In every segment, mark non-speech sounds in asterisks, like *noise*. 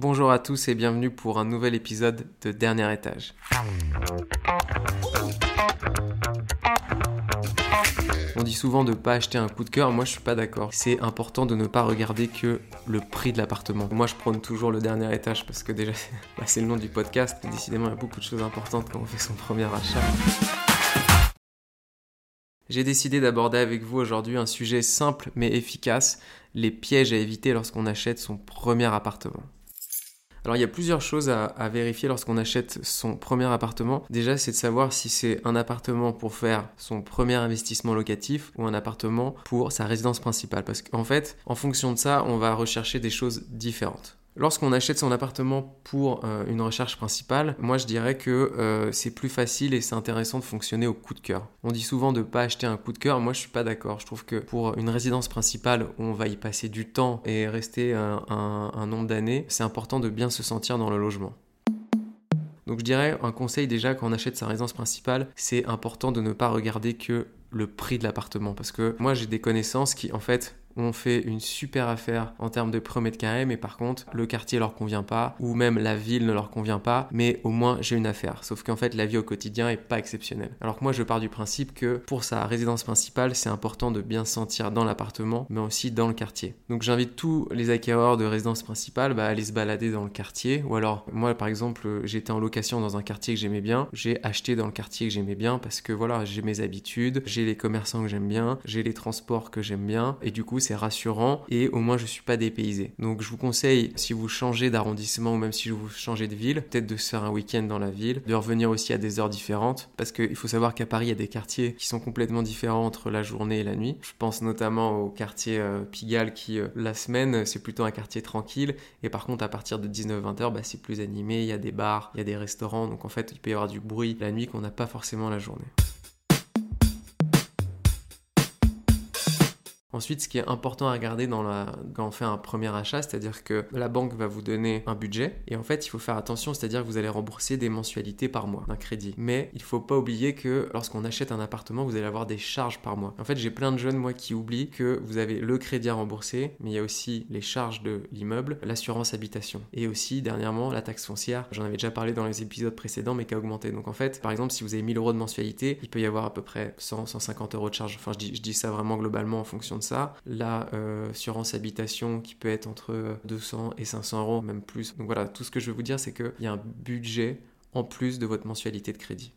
Bonjour à tous et bienvenue pour un nouvel épisode de Dernier étage. On dit souvent de ne pas acheter un coup de cœur, moi je suis pas d'accord. C'est important de ne pas regarder que le prix de l'appartement. Moi je prône toujours le dernier étage parce que déjà *laughs* bah, c'est le nom du podcast, décidément il y a beaucoup de choses importantes quand on fait son premier achat. J'ai décidé d'aborder avec vous aujourd'hui un sujet simple mais efficace, les pièges à éviter lorsqu'on achète son premier appartement. Alors il y a plusieurs choses à, vérifier lorsqu'on achète son premier appartement. Déjà c'est de savoir si c'est un appartement pour faire son premier investissement locatif ou un appartement pour sa résidence principale. Parce qu'en fait, en fonction de ça, on va rechercher des choses différentes. Lorsqu'on achète son appartement pour euh, une recherche principale, moi je dirais que euh, c'est plus facile et c'est intéressant de fonctionner au coup de cœur. On dit souvent de ne pas acheter un coup de cœur, moi je suis pas d'accord. Je trouve que pour une résidence principale où on va y passer du temps et rester un, un nombre d'années, c'est important de bien se sentir dans le logement. Donc je dirais un conseil déjà quand on achète sa résidence principale, c'est important de ne pas regarder que le prix de l'appartement parce que moi j'ai des connaissances qui en fait on fait une super affaire en termes de prix mètre carré, mais par contre, le quartier leur convient pas, ou même la ville ne leur convient pas, mais au moins j'ai une affaire. Sauf qu'en fait, la vie au quotidien est pas exceptionnelle. Alors que moi, je pars du principe que pour sa résidence principale, c'est important de bien se sentir dans l'appartement, mais aussi dans le quartier. Donc j'invite tous les acquéreurs de résidence principale bah, à aller se balader dans le quartier, ou alors moi, par exemple, j'étais en location dans un quartier que j'aimais bien, j'ai acheté dans le quartier que j'aimais bien parce que voilà, j'ai mes habitudes, j'ai les commerçants que j'aime bien, j'ai les transports que j'aime bien, et du coup, c'est rassurant et au moins je suis pas dépaysé. Donc je vous conseille, si vous changez d'arrondissement ou même si vous changez de ville, peut-être de se faire un week-end dans la ville, de revenir aussi à des heures différentes parce qu'il faut savoir qu'à Paris il y a des quartiers qui sont complètement différents entre la journée et la nuit. Je pense notamment au quartier euh, Pigalle qui euh, la semaine c'est plutôt un quartier tranquille et par contre à partir de 19-20h bah, c'est plus animé, il y a des bars, il y a des restaurants donc en fait il peut y avoir du bruit la nuit qu'on n'a pas forcément la journée. Ensuite, ce qui est important à regarder dans la... quand on fait un premier achat, c'est-à-dire que la banque va vous donner un budget et en fait, il faut faire attention, c'est-à-dire que vous allez rembourser des mensualités par mois d'un crédit. Mais il faut pas oublier que lorsqu'on achète un appartement, vous allez avoir des charges par mois. En fait, j'ai plein de jeunes, moi, qui oublient que vous avez le crédit à rembourser, mais il y a aussi les charges de l'immeuble, l'assurance habitation et aussi, dernièrement, la taxe foncière. J'en avais déjà parlé dans les épisodes précédents, mais qui a augmenté. Donc en fait, par exemple, si vous avez 1000 euros de mensualité, il peut y avoir à peu près 100, 150 euros de charges. Enfin, je dis, je dis ça vraiment globalement en fonction ça. La euh, habitation qui peut être entre 200 et 500 euros, même plus. Donc voilà, tout ce que je veux vous dire, c'est qu'il y a un budget en plus de votre mensualité de crédit.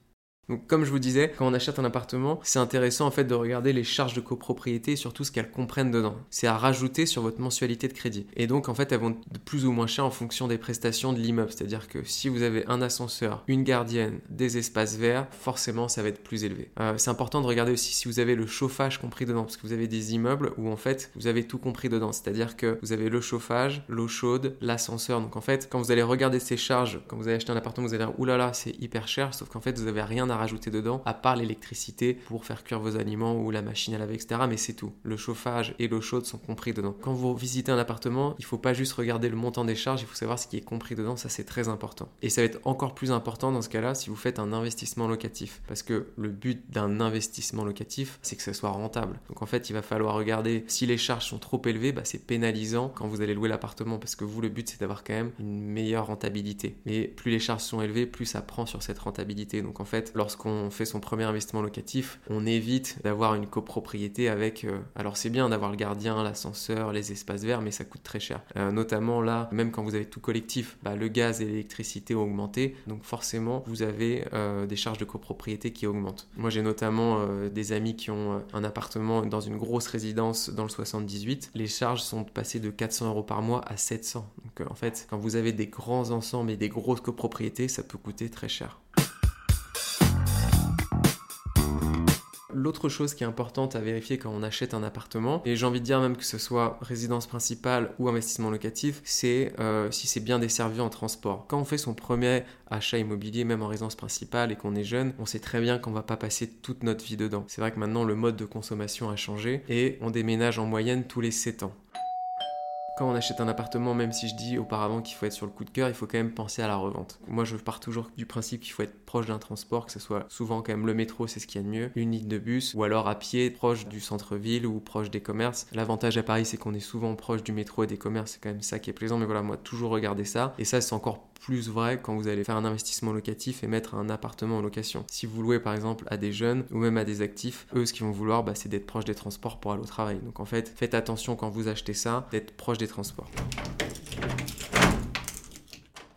Donc comme je vous disais, quand on achète un appartement, c'est intéressant en fait de regarder les charges de copropriété et surtout ce qu'elles comprennent dedans. C'est à rajouter sur votre mensualité de crédit. Et donc en fait, elles vont de plus ou moins cher en fonction des prestations de l'immeuble. C'est-à-dire que si vous avez un ascenseur, une gardienne, des espaces verts, forcément ça va être plus élevé. Euh, c'est important de regarder aussi si vous avez le chauffage compris dedans, parce que vous avez des immeubles où en fait vous avez tout compris dedans. C'est-à-dire que vous avez le chauffage, l'eau chaude, l'ascenseur. Donc en fait, quand vous allez regarder ces charges, quand vous allez acheter un appartement, vous allez dire oulala, c'est hyper cher, sauf qu'en fait vous avez rien à rajouter dedans, à part l'électricité pour faire cuire vos aliments ou la machine à laver, etc. Mais c'est tout. Le chauffage et l'eau chaude sont compris dedans. Quand vous visitez un appartement, il faut pas juste regarder le montant des charges, il faut savoir ce qui est compris dedans, ça c'est très important. Et ça va être encore plus important dans ce cas-là si vous faites un investissement locatif. Parce que le but d'un investissement locatif, c'est que ça soit rentable. Donc en fait, il va falloir regarder si les charges sont trop élevées, bah, c'est pénalisant quand vous allez louer l'appartement parce que vous, le but c'est d'avoir quand même une meilleure rentabilité. Et plus les charges sont élevées, plus ça prend sur cette rentabilité. Donc en fait, lorsqu'on fait son premier investissement locatif, on évite d'avoir une copropriété avec... Euh, alors c'est bien d'avoir le gardien, l'ascenseur, les espaces verts, mais ça coûte très cher. Euh, notamment là, même quand vous avez tout collectif, bah, le gaz et l'électricité ont augmenté, donc forcément vous avez euh, des charges de copropriété qui augmentent. Moi j'ai notamment des amis qui ont un appartement dans une grosse résidence dans le 78. Les charges sont passées de 400 euros par mois à 700. Donc en fait, quand vous avez des grands ensembles et des grosses copropriétés, ça peut coûter très cher. L'autre chose qui est importante à vérifier quand on achète un appartement, et j'ai envie de dire même que ce soit résidence principale ou investissement locatif, c'est euh, si c'est bien desservi en transport. Quand on fait son premier achat immobilier, même en résidence principale, et qu'on est jeune, on sait très bien qu'on va pas passer toute notre vie dedans. C'est vrai que maintenant le mode de consommation a changé et on déménage en moyenne tous les 7 ans quand on achète un appartement, même si je dis auparavant qu'il faut être sur le coup de cœur, il faut quand même penser à la revente. Moi, je pars toujours du principe qu'il faut être proche d'un transport, que ce soit souvent quand même le métro, c'est ce qu'il y a de mieux, une ligne de bus, ou alors à pied, proche du centre-ville ou proche des commerces. L'avantage à Paris, c'est qu'on est souvent proche du métro et des commerces, c'est quand même ça qui est plaisant. Mais voilà, moi, toujours regarder ça. Et ça, c'est encore plus vrai quand vous allez faire un investissement locatif et mettre un appartement en location. Si vous louez par exemple à des jeunes ou même à des actifs, eux ce qu'ils vont vouloir bah, c'est d'être proche des transports pour aller au travail. Donc en fait, faites attention quand vous achetez ça, d'être proche des transports.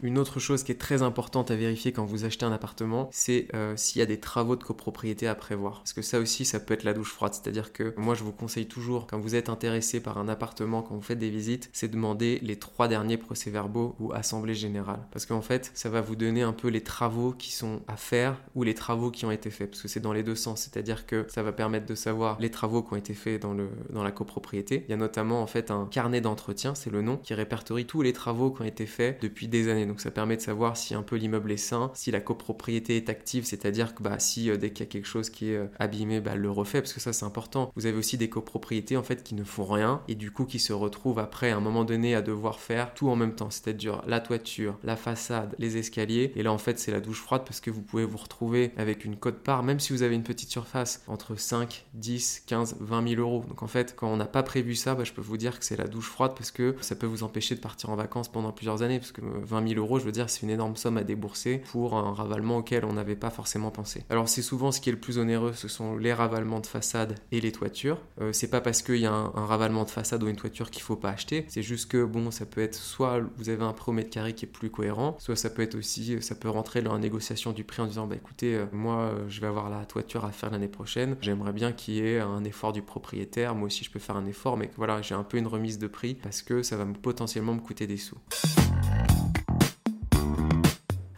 Une autre chose qui est très importante à vérifier quand vous achetez un appartement, c'est euh, s'il y a des travaux de copropriété à prévoir. Parce que ça aussi, ça peut être la douche froide. C'est-à-dire que moi, je vous conseille toujours, quand vous êtes intéressé par un appartement, quand vous faites des visites, c'est demander les trois derniers procès-verbaux ou assemblée générale. Parce qu'en fait, ça va vous donner un peu les travaux qui sont à faire ou les travaux qui ont été faits. Parce que c'est dans les deux sens. C'est-à-dire que ça va permettre de savoir les travaux qui ont été faits dans, la copropriété. Il y a notamment en fait un carnet d'entretien, c'est le nom, qui répertorie tous les travaux qui ont été faits depuis des années. Donc ça permet de savoir si un peu l'immeuble est sain, si la copropriété est active, c'est-à-dire que bah, si euh, dès qu'il y a quelque chose qui est euh, abîmé, bah, le refait, parce que ça c'est important. Vous avez aussi des copropriétés en fait qui ne font rien et du coup qui se retrouvent après à un moment donné à devoir faire tout en même temps, c'est-à-dire la toiture, la façade, les escaliers. Et là en fait c'est la douche froide parce que vous pouvez vous retrouver avec une cote part, même si vous avez une petite surface, entre 5, 10, 15, 20 000 euros. Donc en fait quand on n'a pas prévu ça, bah, je peux vous dire que c'est la douche froide parce que ça peut vous empêcher de partir en vacances pendant plusieurs années, parce que 20 000 euros, je veux dire, c'est une énorme somme à débourser pour un ravalement auquel on n'avait pas forcément pensé. Alors c'est souvent ce qui est le plus onéreux, ce sont les ravalements de façade et les toitures. Euh, c'est pas parce qu'il y a un, ravalement de façade ou une toiture qu'il faut pas acheter, c'est juste que bon, ça peut être soit vous avez un prix au mètre carré qui est plus cohérent, soit ça peut être aussi, ça peut rentrer dans la négociation du prix en disant bah écoutez, euh, moi euh, je vais avoir la toiture à faire l'année prochaine, j'aimerais bien qu'il y ait un effort du propriétaire, moi aussi je peux faire un effort, mais voilà, j'ai un peu une remise de prix parce que ça va potentiellement me coûter des sous.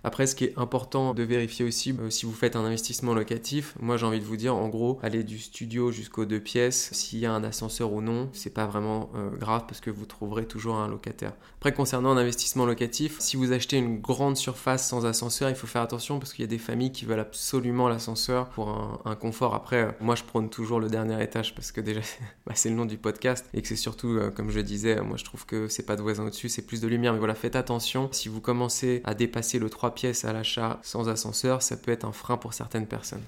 Après, ce qui est important de vérifier aussi, euh, si vous faites un investissement locatif, moi j'ai envie de vous dire, en gros, aller du studio jusqu'aux deux pièces, s'il y a un ascenseur ou non, c'est pas vraiment euh, grave parce que vous trouverez toujours un locataire. Après, concernant un investissement locatif, si vous achetez une grande surface sans ascenseur, il faut faire attention parce qu'il y a des familles qui veulent absolument l'ascenseur pour un, confort. Après, euh, moi je prône toujours le dernier étage parce que déjà *laughs* bah, c'est le nom du podcast et que c'est surtout, comme je disais, moi je trouve que c'est pas de voisin au-dessus, c'est plus de lumière. Mais voilà, faites attention. Si vous commencez à dépasser le 3 pièces à l'achat sans ascenseur, ça peut être un frein pour certaines personnes.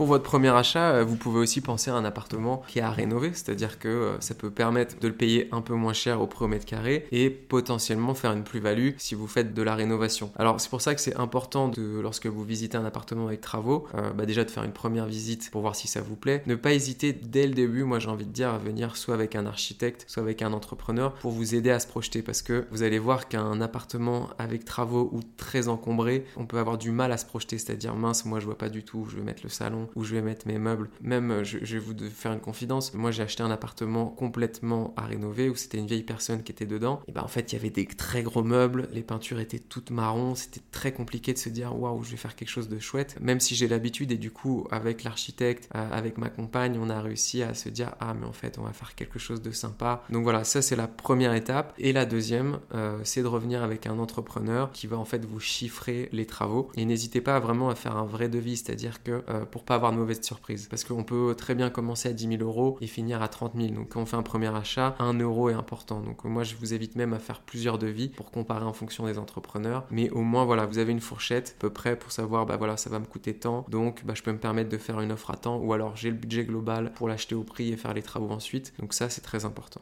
Pour votre premier achat, euh, vous pouvez aussi penser à un appartement qui est à rénover, c'est-à-dire que euh, ça peut permettre de le payer un peu moins cher au prix au mètre carré et potentiellement faire une plus-value si vous faites de la rénovation. Alors c'est pour ça que c'est important de, lorsque vous visitez un appartement avec travaux, euh, bah déjà de faire une première visite pour voir si ça vous plaît. Ne pas hésiter dès le début, moi j'ai envie de dire, à venir soit avec un architecte, soit avec un entrepreneur pour vous aider à se projeter parce que vous allez voir qu'un appartement avec travaux ou très encombré, on peut avoir du mal à se projeter, c'est-à-dire mince, moi je vois pas du tout, je vais mettre le salon, où je vais mettre mes meubles. Même, euh, je, vais vous faire une confidence, moi j'ai acheté un appartement complètement à rénover où c'était une vieille personne qui était dedans. Et ben en fait, il y avait des très gros meubles, les peintures étaient toutes marron, c'était très compliqué de se dire waouh, je vais faire quelque chose de chouette. Même si j'ai l'habitude et du coup, avec l'architecte, euh, avec ma compagne, on a réussi à se dire ah, mais en fait, on va faire quelque chose de sympa. Donc voilà, ça c'est la première étape. Et la deuxième, euh, c'est de revenir avec un entrepreneur qui va en fait vous chiffrer les travaux. Et n'hésitez pas vraiment à faire un vrai devis, c'est-à-dire que pour pas avoir de mauvaise surprise. Parce qu'on peut très bien commencer à 10 000 euros et finir à 30 000. Donc quand on fait un premier achat, 1 euro est important. Donc moi je vous évite même à faire plusieurs devis pour comparer en fonction des entrepreneurs. Mais au moins voilà, vous avez une fourchette à peu près pour savoir bah voilà, ça va me coûter tant. Donc bah, je peux me permettre de faire une offre à temps ou alors j'ai le budget global pour l'acheter au prix et faire les travaux ensuite. Donc ça c'est très important.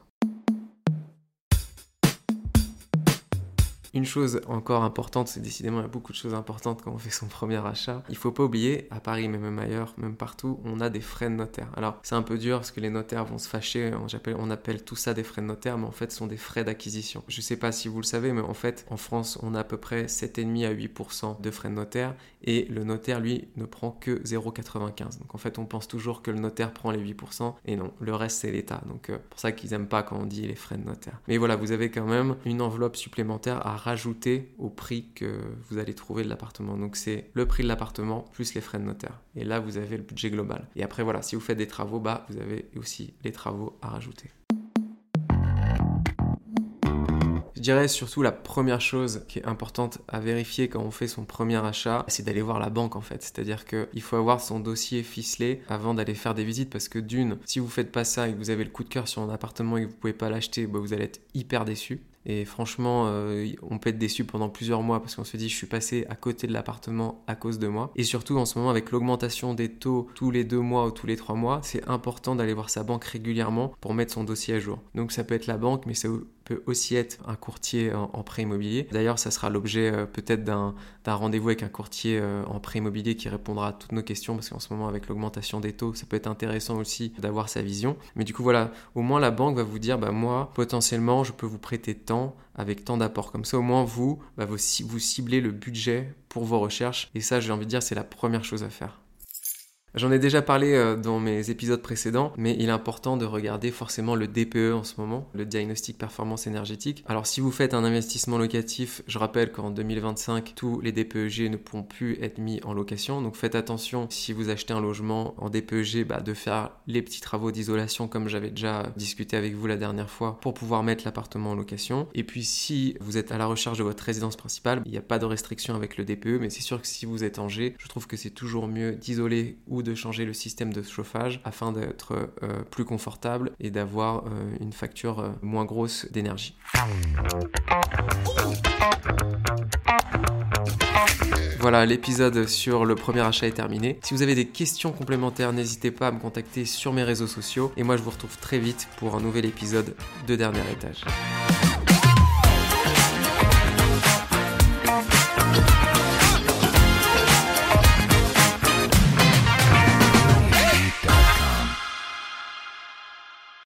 Une chose encore importante, c'est décidément il y a beaucoup de choses importantes quand on fait son premier achat. Il faut pas oublier, à Paris mais même ailleurs, même partout, on a des frais de notaire. Alors c'est un peu dur parce que les notaires vont se fâcher, on appelle, tout ça des frais de notaire, mais en fait ce sont des frais d'acquisition. Je sais pas si vous le savez, mais en fait en France on a à peu près 7,5 à 8% de frais de notaire et le notaire lui ne prend que 0,95. Donc en fait on pense toujours que le notaire prend les 8% et non, le reste c'est l'État. Donc euh, pour ça qu'ils aiment pas quand on dit les frais de notaire. Mais voilà, vous avez quand même une enveloppe supplémentaire à rajouter au prix que vous allez trouver de l'appartement. Donc c'est le prix de l'appartement plus les frais de notaire. Et là, vous avez le budget global. Et après, voilà, si vous faites des travaux, bah, vous avez aussi les travaux à rajouter. dirais surtout la première chose qui est importante à vérifier quand on fait son premier achat, c'est d'aller voir la banque en fait. C'est-à-dire qu'il faut avoir son dossier ficelé avant d'aller faire des visites parce que d'une, si vous faites pas ça et que vous avez le coup de cœur sur un appartement et que vous pouvez pas l'acheter, bah, vous allez être hyper déçu. Et franchement, euh, on peut être déçu pendant plusieurs mois parce qu'on se dit je suis passé à côté de l'appartement à cause de moi. Et surtout en ce moment avec l'augmentation des taux tous les deux mois ou tous les trois mois, c'est important d'aller voir sa banque régulièrement pour mettre son dossier à jour. Donc ça peut être la banque, mais ça peut aussi être un courtier en, prêt immobilier. D'ailleurs, ça sera l'objet euh, peut-être d'un rendez-vous avec un courtier euh, en prêt immobilier qui répondra à toutes nos questions parce qu'en ce moment avec l'augmentation des taux, ça peut être intéressant aussi d'avoir sa vision. Mais du coup voilà, au moins la banque va vous dire bah moi potentiellement je peux vous prêter avec tant d'apports. Comme ça au moins vous, bah, vous, vous ciblez le budget pour vos recherches et ça j'ai envie de dire c'est la première chose à faire. J'en ai déjà parlé euh, dans mes épisodes précédents, mais il est important de regarder forcément le DPE en ce moment, le diagnostic performance énergétique. Alors si vous faites un investissement locatif, je rappelle qu'en 2025, tous les DPEG ne pourront plus être mis en location. Donc faites attention si vous achetez un logement en DPEG, bah, de faire les petits travaux d'isolation comme j'avais déjà discuté avec vous la dernière fois pour pouvoir mettre l'appartement en location. Et puis si vous êtes à la recherche de votre résidence principale, il n'y a pas de restriction avec le DPE, mais c'est sûr que si vous êtes en G, je trouve que c'est toujours mieux d'isoler ou de changer le système de chauffage afin d'être euh, plus confortable et d'avoir euh, une facture euh, moins grosse d'énergie. Voilà, l'épisode sur le premier achat est terminé. Si vous avez des questions complémentaires, n'hésitez pas à me contacter sur mes réseaux sociaux. Et moi, je vous retrouve très vite pour un nouvel épisode de Dernier Étage.